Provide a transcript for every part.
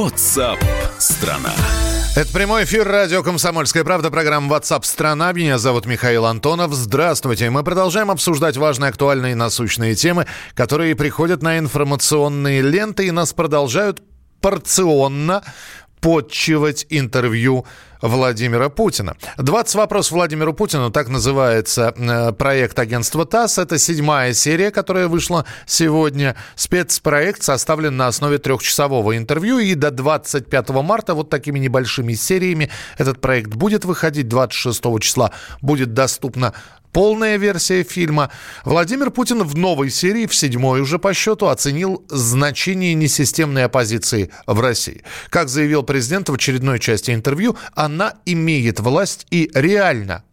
WhatsApp страна. Это прямой эфир радио «Комсомольская правда», программа WhatsApp страна Меня зовут Михаил Антонов. Здравствуйте. Мы продолжаем обсуждать важные, актуальные и насущные темы, которые приходят на информационные ленты и нас продолжают порционно подчивать интервью Владимира Путина. 20 вопросов Владимиру Путину, так называется э, проект агентства ТАСС. Это седьмая серия, которая вышла сегодня. Спецпроект составлен на основе трехчасового интервью. И до 25 марта вот такими небольшими сериями этот проект будет выходить. 26 числа будет доступна Полная версия фильма. Владимир Путин в новой серии, в седьмой уже по счету, оценил значение несистемной оппозиции в России. Как заявил президент в очередной части интервью, она имеет власть и реально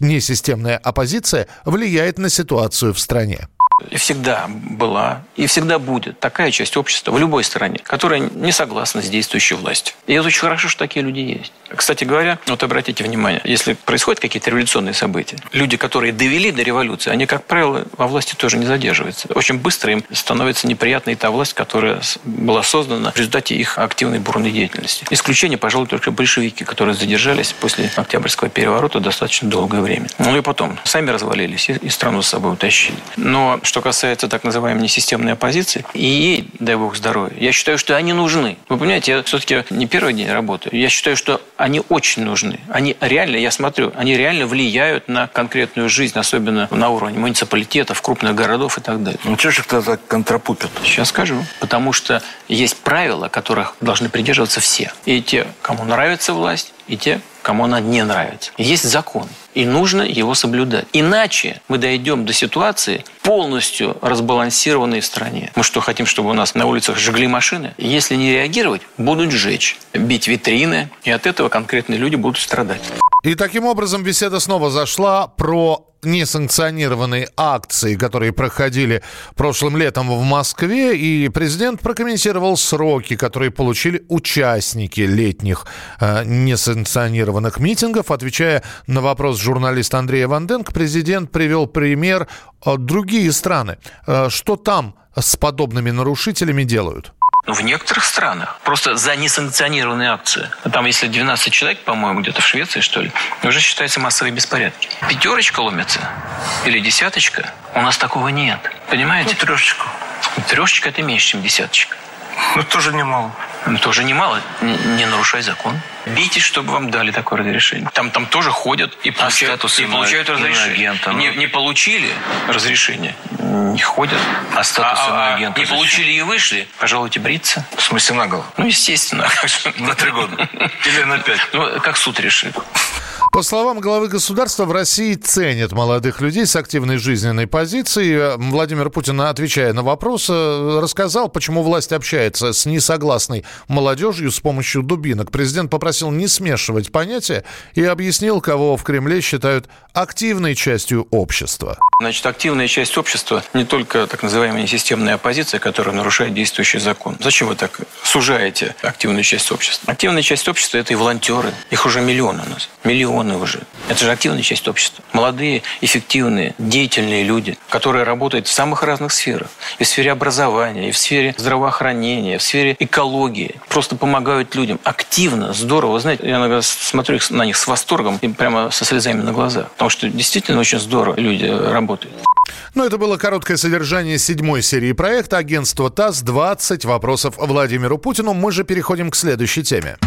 несистемная оппозиция влияет на ситуацию в стране всегда была и всегда будет такая часть общества в любой стране, которая не согласна с действующей властью. И это очень хорошо, что такие люди есть. Кстати говоря, вот обратите внимание, если происходят какие-то революционные события, люди, которые довели до революции, они, как правило, во власти тоже не задерживаются. Очень быстро им становится неприятной та власть, которая была создана в результате их активной бурной деятельности. Исключение, пожалуй, только большевики, которые задержались после Октябрьского переворота достаточно долгое время. Ну и потом, сами развалились и страну с собой утащили. Но что касается так называемой несистемной оппозиции, и ей, дай бог здоровья, я считаю, что они нужны. Вы понимаете, я все-таки не первый день работаю. Я считаю, что они очень нужны. Они реально, я смотрю, они реально влияют на конкретную жизнь, особенно на уровне муниципалитетов, крупных городов и так далее. Ну, что же тогда контрапупят? Сейчас скажу. Потому что есть правила, которых должны придерживаться все. И те, кому нравится власть, и те, кому она не нравится. Есть закон, и нужно его соблюдать. Иначе мы дойдем до ситуации полностью разбалансированной в стране. Мы что, хотим, чтобы у нас на улицах жгли машины? Если не реагировать, будут сжечь, бить витрины, и от этого конкретные люди будут страдать. И таким образом беседа снова зашла про несанкционированные акции, которые проходили прошлым летом в Москве, и президент прокомментировал сроки, которые получили участники летних э, несанкционированных митингов. Отвечая на вопрос журналиста Андрея Ванденко, президент привел пример э, другие страны. Э, что там с подобными нарушителями делают? Ну, в некоторых странах просто за несанкционированные акции. Там, если 12 человек, по-моему, где-то в Швеции, что ли, уже считается массовые беспорядки. Пятерочка ломится или десяточка, у нас такого нет. Понимаете? Ну, трешечку. Трешечка – это меньше, чем десяточка. Ну, тоже немало. Ну, тоже немало. Не, не нарушай закон. Бейтесь, чтобы вам дали такое разрешение. Там, там тоже ходят и а получают, а и получают разрешение. Ну? Не, не получили разрешение, не ходят. А статус а, а, Не получили и вышли, пожалуйте бриться. В смысле на голову? Ну, естественно. На три года. Или на пять. Ну, как суд решит. По словам главы государства, в России ценят молодых людей с активной жизненной позицией. Владимир Путин, отвечая на вопрос, рассказал, почему власть общается с несогласной молодежью с помощью дубинок. Президент попросил не смешивать понятия и объяснил, кого в Кремле считают активной частью общества. Значит, активная часть общества не только так называемая системная оппозиция, которая нарушает действующий закон. Зачем вы так сужаете активную часть общества? Активная часть общества – это и волонтеры. Их уже миллионы у нас. Миллионы уже. Это же активная часть общества. Молодые, эффективные, деятельные люди, которые работают в самых разных сферах. И в сфере образования, и в сфере здравоохранения, и в сфере экологии. Просто помогают людям. Активно, здорово. Вы знаете, я иногда смотрю на них с восторгом и прямо со слезами на глазах. Потому что действительно очень здорово люди работают работает. Ну, это было короткое содержание седьмой серии проекта агентства ТАСС «20 вопросов Владимиру Путину». Мы же переходим к следующей теме.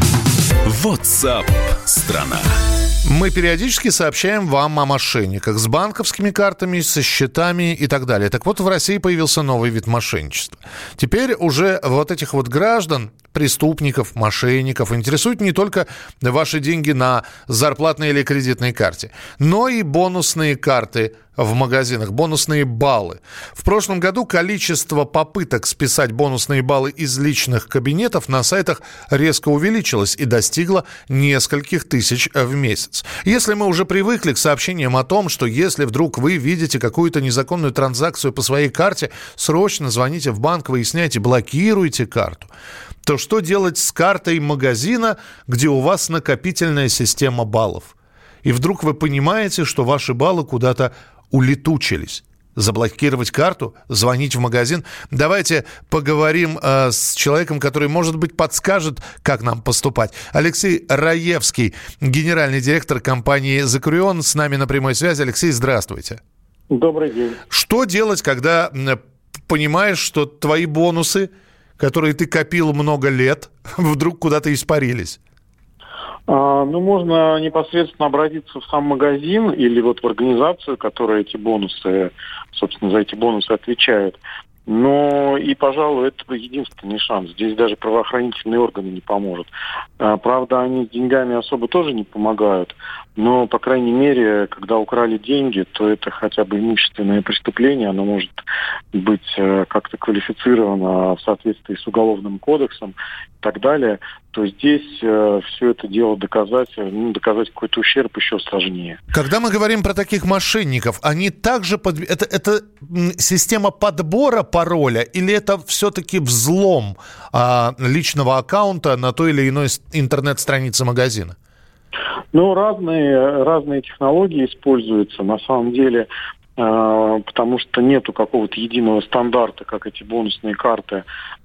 WhatsApp страна. Мы периодически сообщаем вам о мошенниках с банковскими картами, со счетами и так далее. Так вот, в России появился новый вид мошенничества. Теперь уже вот этих вот граждан преступников, мошенников интересуют не только ваши деньги на зарплатной или кредитной карте, но и бонусные карты в магазинах, бонусные баллы. В прошлом году количество попыток списать бонусные баллы из личных кабинетов на сайтах резко увеличилось и достигло нескольких тысяч в месяц. Если мы уже привыкли к сообщениям о том, что если вдруг вы видите какую-то незаконную транзакцию по своей карте, срочно звоните в банк, выясняйте, блокируйте карту то что делать с картой магазина, где у вас накопительная система баллов? И вдруг вы понимаете, что ваши баллы куда-то улетучились. заблокировать карту, звонить в магазин. Давайте поговорим э, с человеком, который, может быть, подскажет, как нам поступать. Алексей Раевский, генеральный директор компании «Закурион», с нами на прямой связи. Алексей, здравствуйте. Добрый день. Что делать, когда понимаешь, что твои бонусы, которые ты копил много лет, вдруг куда-то испарились? А, ну, можно непосредственно обратиться в сам магазин или вот в организацию, которая эти бонусы, собственно, за эти бонусы отвечает. Но и, пожалуй, это единственный шанс. Здесь даже правоохранительные органы не поможет. А, правда, они с деньгами особо тоже не помогают. Но, по крайней мере, когда украли деньги, то это хотя бы имущественное преступление. Оно может быть э, как-то квалифицировано в соответствии с Уголовным кодексом и так далее то здесь э, все это дело доказать, э, ну, доказать какой-то ущерб еще сложнее. Когда мы говорим про таких мошенников, они также под... это, это система подбора пароля или это все-таки взлом а, личного аккаунта на той или иной интернет-странице магазина? Ну, разные, разные технологии используются. На самом деле, э, потому что нету какого-то единого стандарта, как эти бонусные карты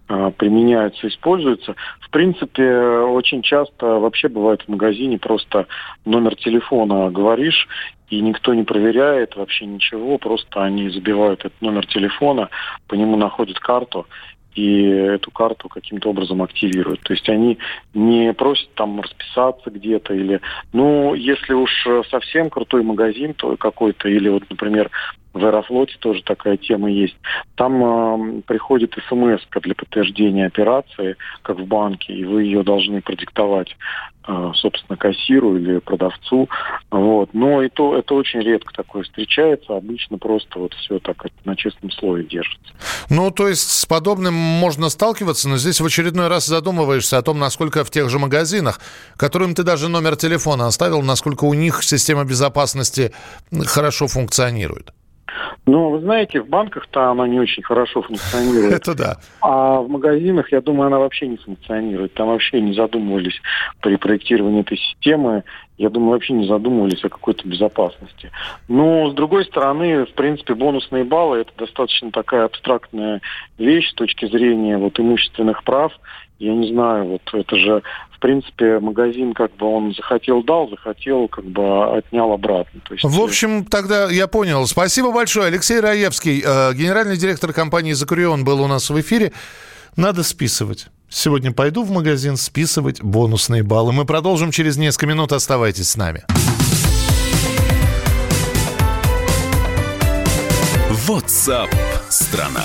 а, применяются, используются. В принципе, очень часто вообще бывает в магазине просто номер телефона говоришь, и никто не проверяет вообще ничего, просто они забивают этот номер телефона, по нему находят карту, и эту карту каким-то образом активируют. То есть они не просят там расписаться где-то или, ну, если уж совсем крутой магазин, то какой-то, или вот, например, в Аэрофлоте тоже такая тема есть. Там э, приходит смс для подтверждения операции, как в банке, и вы ее должны продиктовать, э, собственно, кассиру или продавцу. Вот. Но и то, это очень редко такое встречается. Обычно просто вот все так на честном слове держится. Ну, то есть с подобным можно сталкиваться, но здесь в очередной раз задумываешься о том, насколько в тех же магазинах, которым ты даже номер телефона оставил, насколько у них система безопасности хорошо функционирует. Ну, вы знаете, в банках-то она не очень хорошо функционирует. Это да. А в магазинах, я думаю, она вообще не функционирует. Там вообще не задумывались при проектировании этой системы. Я думаю, вообще не задумывались о какой-то безопасности. Но, с другой стороны, в принципе, бонусные баллы – это достаточно такая абстрактная вещь с точки зрения вот, имущественных прав. Я не знаю, вот это же в принципе, магазин как бы он захотел дал, захотел как бы отнял обратно. То есть... В общем, тогда я понял. Спасибо большое. Алексей Раевский, э, генеральный директор компании «Закурион» был у нас в эфире. Надо списывать. Сегодня пойду в магазин списывать бонусные баллы. Мы продолжим через несколько минут. Оставайтесь с нами. WhatsApp страна.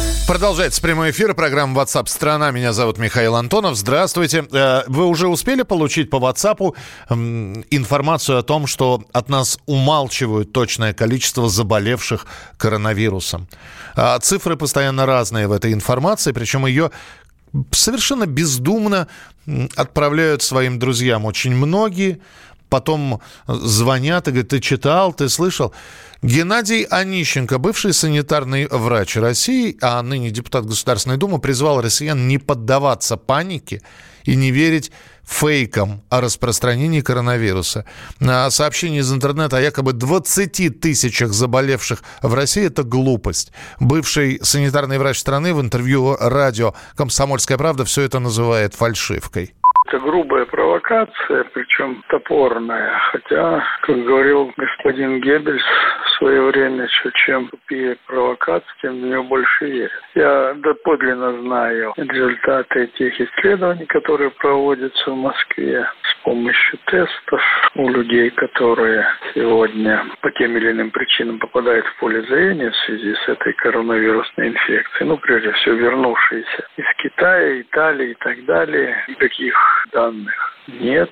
Продолжается прямой эфир, программа WhatsApp страна. Меня зовут Михаил Антонов. Здравствуйте. Э, вы уже успели получить по WhatsApp информацию о том, что от нас умалчивают точное количество заболевших коронавирусом? А цифры постоянно разные в этой информации, причем ее совершенно бездумно отправляют своим друзьям очень многие потом звонят и говорят, ты читал, ты слышал. Геннадий Онищенко, бывший санитарный врач России, а ныне депутат Государственной Думы, призвал россиян не поддаваться панике и не верить фейкам о распространении коронавируса. Сообщение из интернета о якобы 20 тысячах заболевших в России – это глупость. Бывший санитарный врач страны в интервью радио «Комсомольская правда» все это называет фальшивкой. Это грубая провокация причем топорная. Хотя, как говорил господин Геббельс в свое время, что чем тупее провокация, тем в нее больше верят. Я доподлинно знаю результаты тех исследований, которые проводятся в Москве с помощью тестов у людей, которые сегодня по тем или иным причинам попадают в поле зрения в связи с этой коронавирусной инфекцией. Ну, прежде всего, вернувшиеся из Китая, Италии и так далее. Никаких данных нет.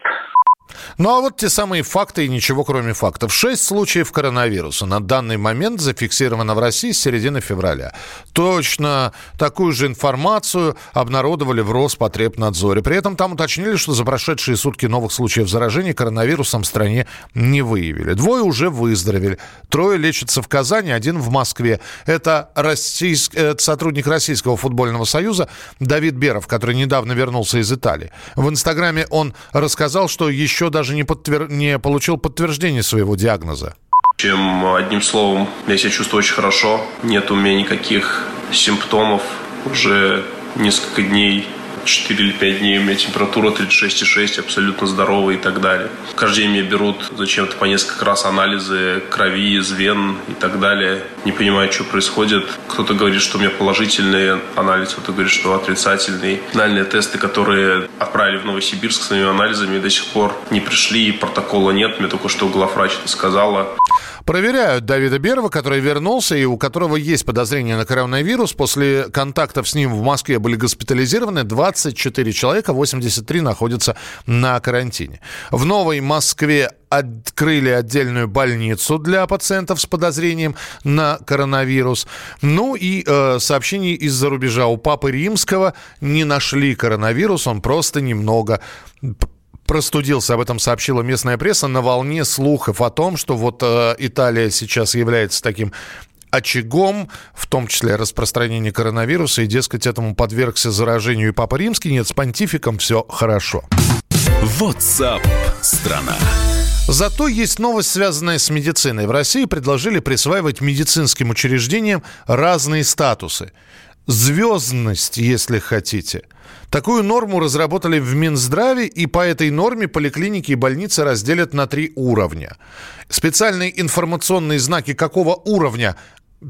Ну а вот те самые факты и ничего кроме фактов. Шесть случаев коронавируса на данный момент зафиксировано в России с середины февраля. Точно такую же информацию обнародовали в Роспотребнадзоре. При этом там уточнили, что за прошедшие сутки новых случаев заражения коронавирусом в стране не выявили. Двое уже выздоровели. Трое лечатся в Казани, один в Москве. Это, российск... Это сотрудник Российского футбольного союза Давид Беров, который недавно вернулся из Италии. В Инстаграме он рассказал, что еще еще даже не, подтвер... не получил подтверждения своего диагноза. Чем одним словом, я себя чувствую очень хорошо. Нет у меня никаких симптомов. Уже несколько дней 4 или 5 дней у меня температура 36,6, абсолютно здоровая и так далее. Каждый день мне берут зачем-то по несколько раз анализы крови, из вен и так далее. Не понимаю, что происходит. Кто-то говорит, что у меня положительный анализ, кто-то говорит, что отрицательный. Финальные тесты, которые отправили в Новосибирск с своими анализами, до сих пор не пришли, протокола нет. Мне только что главврач это сказала. Проверяют Давида Берова, который вернулся и у которого есть подозрение на коронавирус. После контактов с ним в Москве были госпитализированы 24 человека, 83 находятся на карантине. В Новой Москве открыли отдельную больницу для пациентов с подозрением на коронавирус. Ну и э, сообщение из-за рубежа. У Папы Римского не нашли коронавирус, он просто немного простудился, об этом сообщила местная пресса, на волне слухов о том, что вот э, Италия сейчас является таким очагом, в том числе распространения коронавируса, и, дескать, этому подвергся заражению и Папа Римский. Нет, с понтификом все хорошо. WhatsApp страна. Зато есть новость, связанная с медициной. В России предложили присваивать медицинским учреждениям разные статусы. Звездность, если хотите – Такую норму разработали в Минздраве, и по этой норме поликлиники и больницы разделят на три уровня. Специальные информационные знаки какого уровня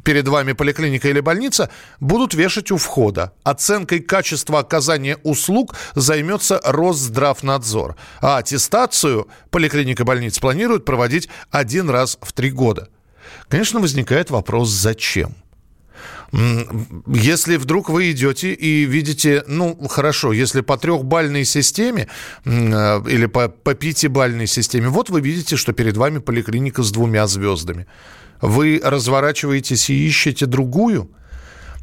перед вами поликлиника или больница, будут вешать у входа. Оценкой качества оказания услуг займется Росздравнадзор. А аттестацию поликлиника больниц планируют проводить один раз в три года. Конечно, возникает вопрос, зачем? Если вдруг вы идете и видите, ну, хорошо, если по трехбальной системе э, или по, по пятибальной системе, вот вы видите, что перед вами поликлиника с двумя звездами. Вы разворачиваетесь и ищете другую?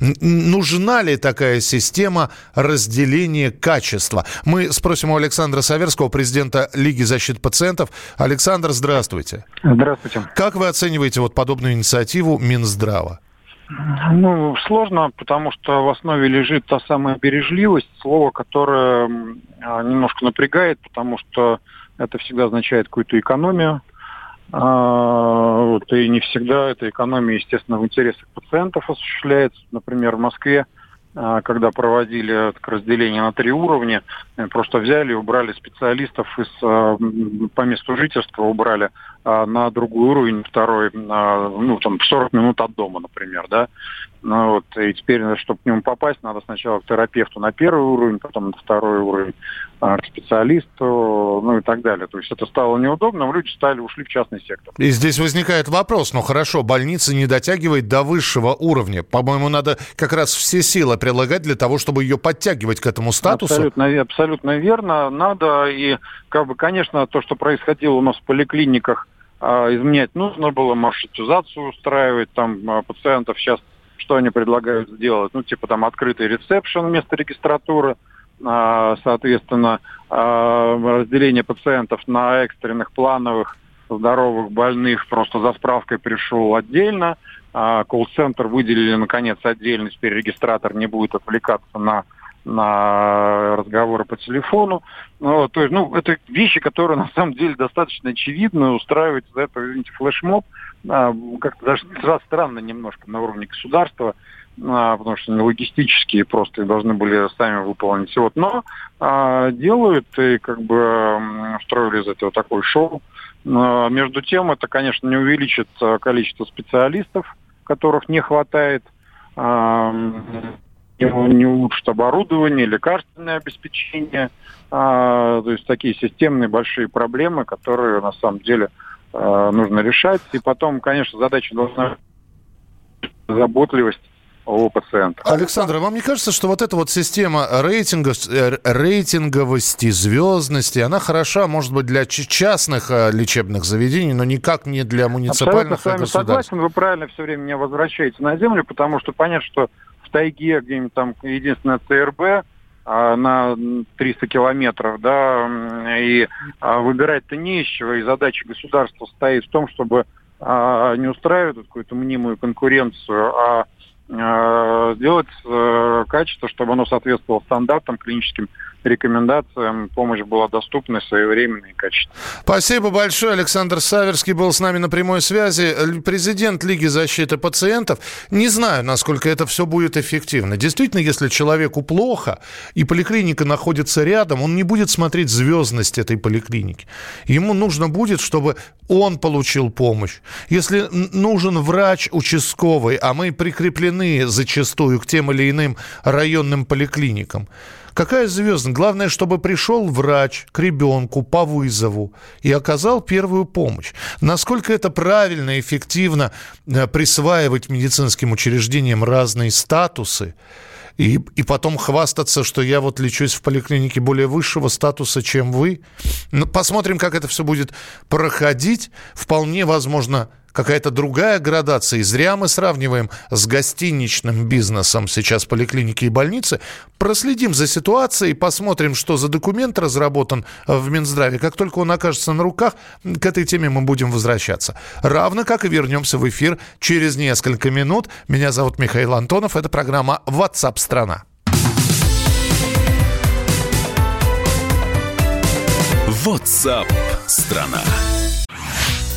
Нужна ли такая система разделения качества? Мы спросим у Александра Саверского, президента Лиги защиты пациентов. Александр, здравствуйте. Здравствуйте. Как вы оцениваете вот подобную инициативу Минздрава? Ну, сложно, потому что в основе лежит та самая бережливость, слово, которое а, немножко напрягает, потому что это всегда означает какую-то экономию. А, вот, и не всегда эта экономия, естественно, в интересах пациентов осуществляется. Например, в Москве а, когда проводили разделение на три уровня, э, просто взяли и убрали специалистов из, по месту жительства, убрали на другой уровень, второй, ну, там, 40 минут от дома, например, да. Ну, вот, и теперь, чтобы к нему попасть, надо сначала к терапевту на первый уровень, потом на второй уровень, к специалисту, ну и так далее. То есть это стало неудобно, люди стали, ушли в частный сектор. И здесь возникает вопрос, ну хорошо, больница не дотягивает до высшего уровня. По-моему, надо как раз все силы прилагать для того, чтобы ее подтягивать к этому статусу. Абсолютно, абсолютно верно. Надо, и, как бы, конечно, то, что происходило у нас в поликлиниках, а, изменять нужно было, маршрутизацию устраивать, там а, пациентов сейчас что они предлагают сделать? Ну, типа там открытый ресепшн вместо регистратуры, а, соответственно, разделение пациентов на экстренных, плановых, здоровых, больных, просто за справкой пришел отдельно, колл-центр выделили, наконец, отдельно, теперь не будет отвлекаться на на разговоры по телефону. Ну, то есть, ну, это вещи, которые на самом деле достаточно очевидны, устраивать за это, извините, флешмоб, а, как-то даже странно немножко на уровне государства, а, потому что логистические просто должны были сами выполнить. Вот. Но а, делают и как бы устроили из этого такое шоу. А, между тем, это, конечно, не увеличит а, количество специалистов, которых не хватает. А, не улучшит оборудование, лекарственное обеспечение, а, то есть такие системные большие проблемы, которые на самом деле а, нужно решать. И потом, конечно, задача должна быть заботливость о пациентах. Александр, вам не кажется, что вот эта вот система рейтинга, э, рейтинговости, звездности, она хороша, может быть, для частных э, лечебных заведений, но никак не для муниципальных Абсолютно с вами согласен, вы правильно все время меня возвращаете на землю, потому что понятно, что в тайге, где-нибудь там единственное ЦРБ, а, на 300 километров, да, и а, выбирать-то не из чего, и задача государства стоит в том, чтобы а, не устраивать какую-то мнимую конкуренцию, а сделать э, качество, чтобы оно соответствовало стандартам клиническим рекомендациям помощь была доступна, своевременной и качественной. Спасибо большое. Александр Саверский был с нами на прямой связи. Президент Лиги защиты пациентов. Не знаю, насколько это все будет эффективно. Действительно, если человеку плохо, и поликлиника находится рядом, он не будет смотреть звездность этой поликлиники. Ему нужно будет, чтобы он получил помощь. Если нужен врач участковый, а мы прикреплены зачастую к тем или иным районным поликлиникам, Какая звездность? Главное, чтобы пришел врач к ребенку по вызову и оказал первую помощь. Насколько это правильно, эффективно э, присваивать медицинским учреждениям разные статусы, и, и потом хвастаться, что я вот лечусь в поликлинике более высшего статуса, чем вы. Ну, посмотрим, как это все будет проходить. Вполне возможно, какая-то другая градация. И зря мы сравниваем с гостиничным бизнесом сейчас поликлиники и больницы. Проследим за ситуацией, посмотрим, что за документ разработан в Минздраве. Как только он окажется на руках, к этой теме мы будем возвращаться. Равно как и вернемся в эфир через несколько минут. Меня зовут Михаил Антонов. Это программа WhatsApp страна». WhatsApp страна.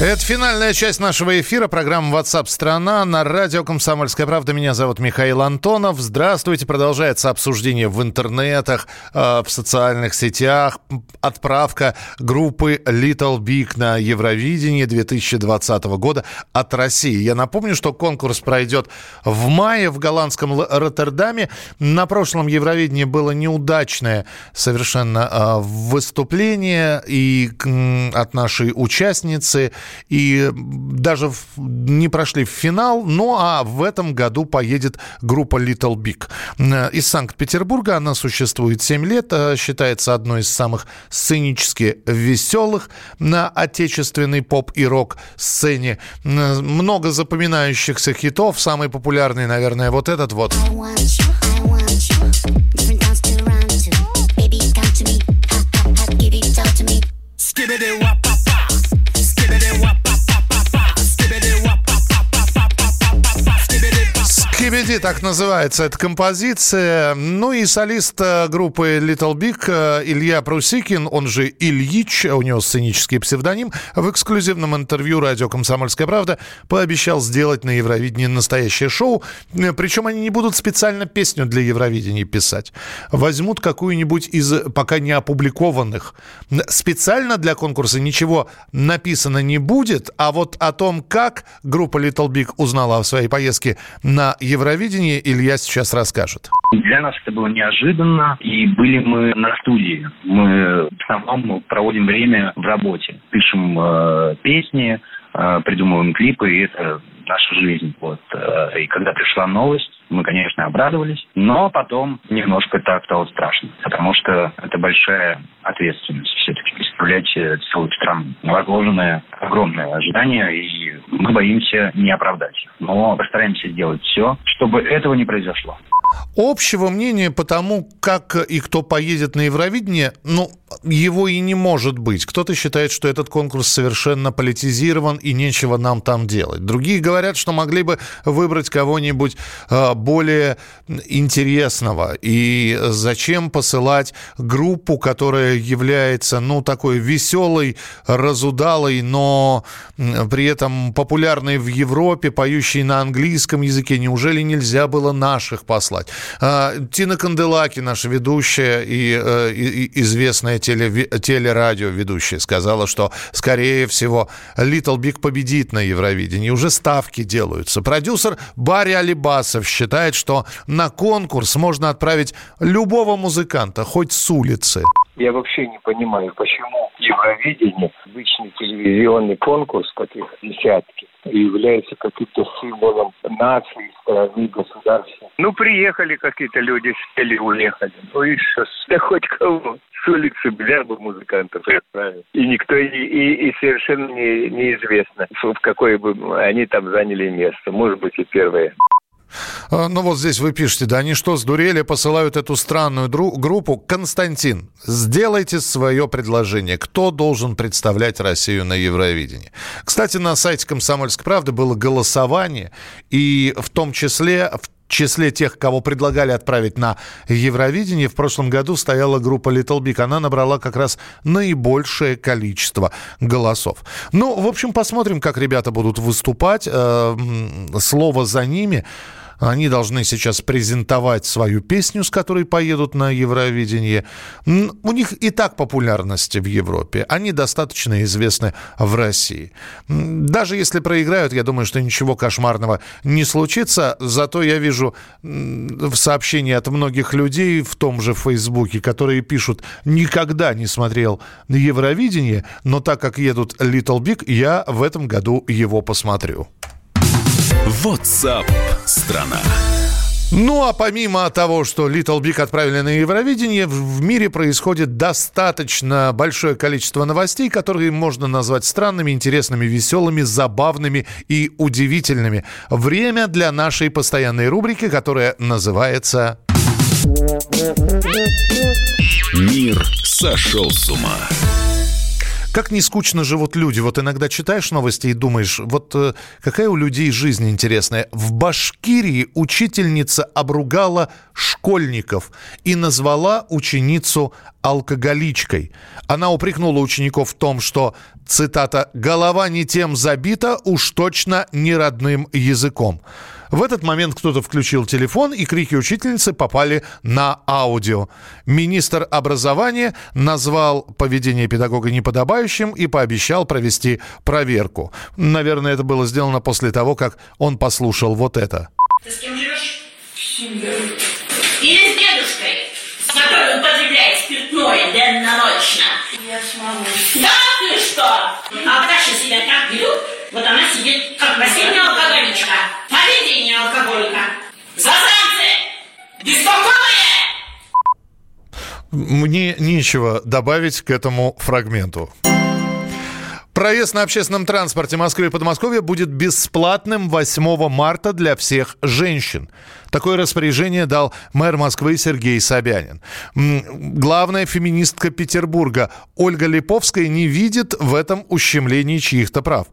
Это финальная часть нашего эфира, программа WhatsApp страна на радио «Комсомольская правда». Меня зовут Михаил Антонов. Здравствуйте. Продолжается обсуждение в интернетах, э, в социальных сетях. Отправка группы Little Big на Евровидение 2020 года от России. Я напомню, что конкурс пройдет в мае в голландском Роттердаме. На прошлом Евровидении было неудачное совершенно э, выступление и от нашей участницы – и даже не прошли в финал. Ну а в этом году поедет группа Little Big. Э, из Санкт-Петербурга она существует 7 лет, э, считается одной из самых сценически веселых на отечественной поп и рок сцене. Э, много запоминающихся хитов. Самый популярный, наверное, вот этот вот. baby, they wap. Скибиди, так называется эта композиция. Ну и солист э, группы Little Big э, Илья Прусикин, он же Ильич, у него сценический псевдоним, в эксклюзивном интервью радио «Комсомольская правда» пообещал сделать на Евровидении настоящее шоу. Э, Причем они не будут специально песню для Евровидения писать. Возьмут какую-нибудь из пока не опубликованных. Специально для конкурса ничего написано не будет, а вот о том, как группа Little Big узнала о своей поездке на Евровидение Илья сейчас расскажет. Для нас это было неожиданно, и были мы на студии. Мы в основном проводим время в работе. Пишем э, песни, э, придумываем клипы, и это наша жизнь. Вот. Э, и когда пришла новость, мы, конечно, обрадовались, но потом немножко так стало страшно, потому что это большая ответственность все-таки представлять целую страну. Возложены огромные ожидания, и мы боимся не оправдать. Но постараемся сделать все, чтобы этого не произошло. Общего мнения по тому, как и кто поедет на Евровидение, ну, его и не может быть. Кто-то считает, что этот конкурс совершенно политизирован и нечего нам там делать. Другие говорят, что могли бы выбрать кого-нибудь э, более интересного. И зачем посылать группу, которая является, ну, такой веселой, разудалой, но при этом популярной в Европе, поющей на английском языке. Неужели нельзя было наших послать? А, Тина Канделаки, наша ведущая и, э, известная теле, телерадиоведущая, сказала, что, скорее всего, Little Big победит на Евровидении. Уже ставки делаются. Продюсер Барри Алибасов считает, что на конкурс можно отправить любого музыканта, хоть с улицы. Я вообще не понимаю, почему Евровидение, обычный телевизионный конкурс, таких десятки, является каким-то символом нации, страны, государства. Ну, приехали какие-то люди, сели, уехали. Ну и что, да хоть кого с улицы взял бы музыкантов отправил. И никто, и, и, и совершенно не, неизвестно, в какое бы они там заняли место. Может быть, и первое. А, ну вот здесь вы пишете, да они что, сдурели, посылают эту странную группу? Константин, сделайте свое предложение. Кто должен представлять Россию на Евровидении? Кстати, на сайте «Комсомольской правды» было голосование, и в том числе в числе тех, кого предлагали отправить на Евровидение, в прошлом году стояла группа Little Big. Она набрала как раз наибольшее количество голосов. Ну, в общем, посмотрим, как ребята будут выступать. Э, слово за ними. Они должны сейчас презентовать свою песню, с которой поедут на Евровидение. У них и так популярности в Европе. Они достаточно известны в России. Даже если проиграют, я думаю, что ничего кошмарного не случится. Зато я вижу в сообщении от многих людей в том же Фейсбуке, которые пишут, никогда не смотрел Евровидение, но так как едут Little Big, я в этом году его посмотрю. WhatsApp страна. Ну а помимо того, что Little Big отправили на Евровидение, в мире происходит достаточно большое количество новостей, которые можно назвать странными, интересными, веселыми, забавными и удивительными. Время для нашей постоянной рубрики, которая называется «Мир сошел с ума». Как не скучно живут люди. Вот иногда читаешь новости и думаешь, вот э, какая у людей жизнь интересная. В Башкирии учительница обругала школьников и назвала ученицу алкоголичкой. Она упрекнула учеников в том, что, цитата, «голова не тем забита, уж точно не родным языком». В этот момент кто-то включил телефон, и крики учительницы попали на аудио. Министр образования назвал поведение педагога неподобающим и пообещал провести проверку. Наверное, это было сделано после того, как он послушал вот это. Ты с кем живешь? Или с дедушкой, с которой употребляет спиртное денно-ночно? Я с мамой. Да что? А Даша себя как ведут? Вот она сидит, как последняя алкоголичка. Поведение алкоголика. Засранцы! Беспокойные! Мне нечего добавить к этому фрагменту. Проезд на общественном транспорте Москвы и Подмосковья будет бесплатным 8 марта для всех женщин. Такое распоряжение дал мэр Москвы Сергей Собянин. Главная феминистка Петербурга Ольга Липовская не видит в этом ущемлении чьих-то прав.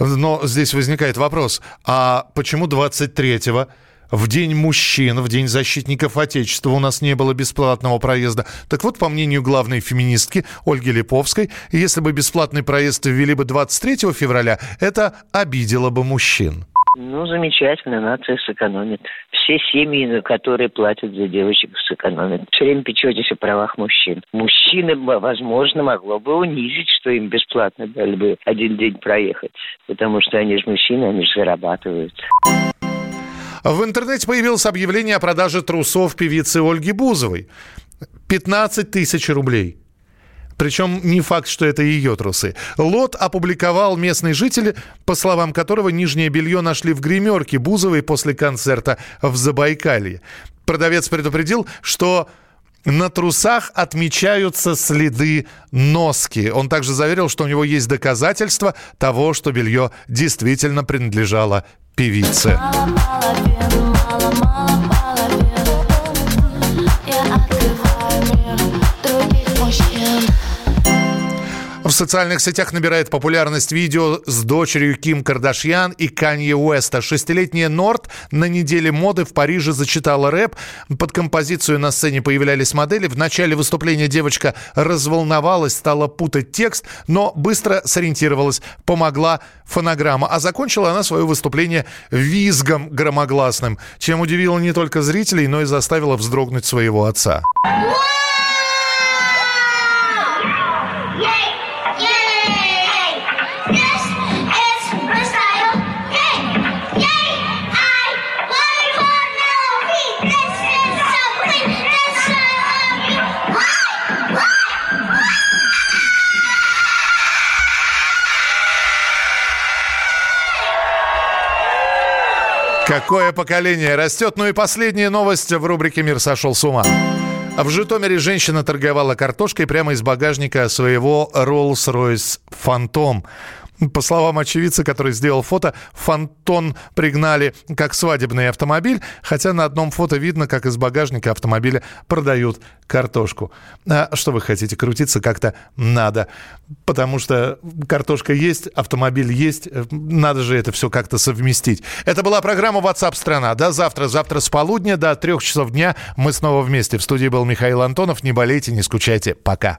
Но здесь возникает вопрос, а почему 23-го? В День мужчин, в День защитников Отечества у нас не было бесплатного проезда. Так вот, по мнению главной феминистки Ольги Липовской, если бы бесплатный проезд ввели бы 23 февраля, это обидело бы мужчин. Ну, замечательно, нация сэкономит. Все семьи, которые платят за девочек, сэкономят. Все время печетесь о правах мужчин. Мужчины, возможно, могло бы унизить, что им бесплатно дали бы один день проехать. Потому что они же мужчины, они же зарабатывают. В интернете появилось объявление о продаже трусов певицы Ольги Бузовой. 15 тысяч рублей. Причем не факт, что это ее трусы. Лот опубликовал местный житель, по словам которого нижнее белье нашли в гримерке Бузовой после концерта в Забайкалье. Продавец предупредил, что На трусах отмечаются следы носки. Он также заверил, что у него есть доказательства того, что белье действительно принадлежало певице. В социальных сетях набирает популярность видео с дочерью Ким Кардашьян и Канье Уэста. Шестилетняя Норт на неделе моды в Париже зачитала рэп. Под композицию на сцене появлялись модели. В начале выступления девочка разволновалась, стала путать текст, но быстро сориентировалась, помогла фонограмма. А закончила она свое выступление визгом громогласным, чем удивила не только зрителей, но и заставила вздрогнуть своего отца. Какое поколение растет? Ну и последняя новость в рубрике «Мир сошел с ума». В Житомире женщина торговала картошкой прямо из багажника своего Rolls-Royce Phantom. По словам очевидца, который сделал фото, фонтон пригнали как свадебный автомобиль, хотя на одном фото видно, как из багажника автомобиля продают картошку. А что вы хотите, крутиться как-то надо, потому что картошка есть, автомобиль есть, надо же это все как-то совместить. Это была программа WhatsApp страна. До завтра, завтра с полудня до трех часов дня мы снова вместе. В студии был Михаил Антонов. Не болейте, не скучайте. Пока.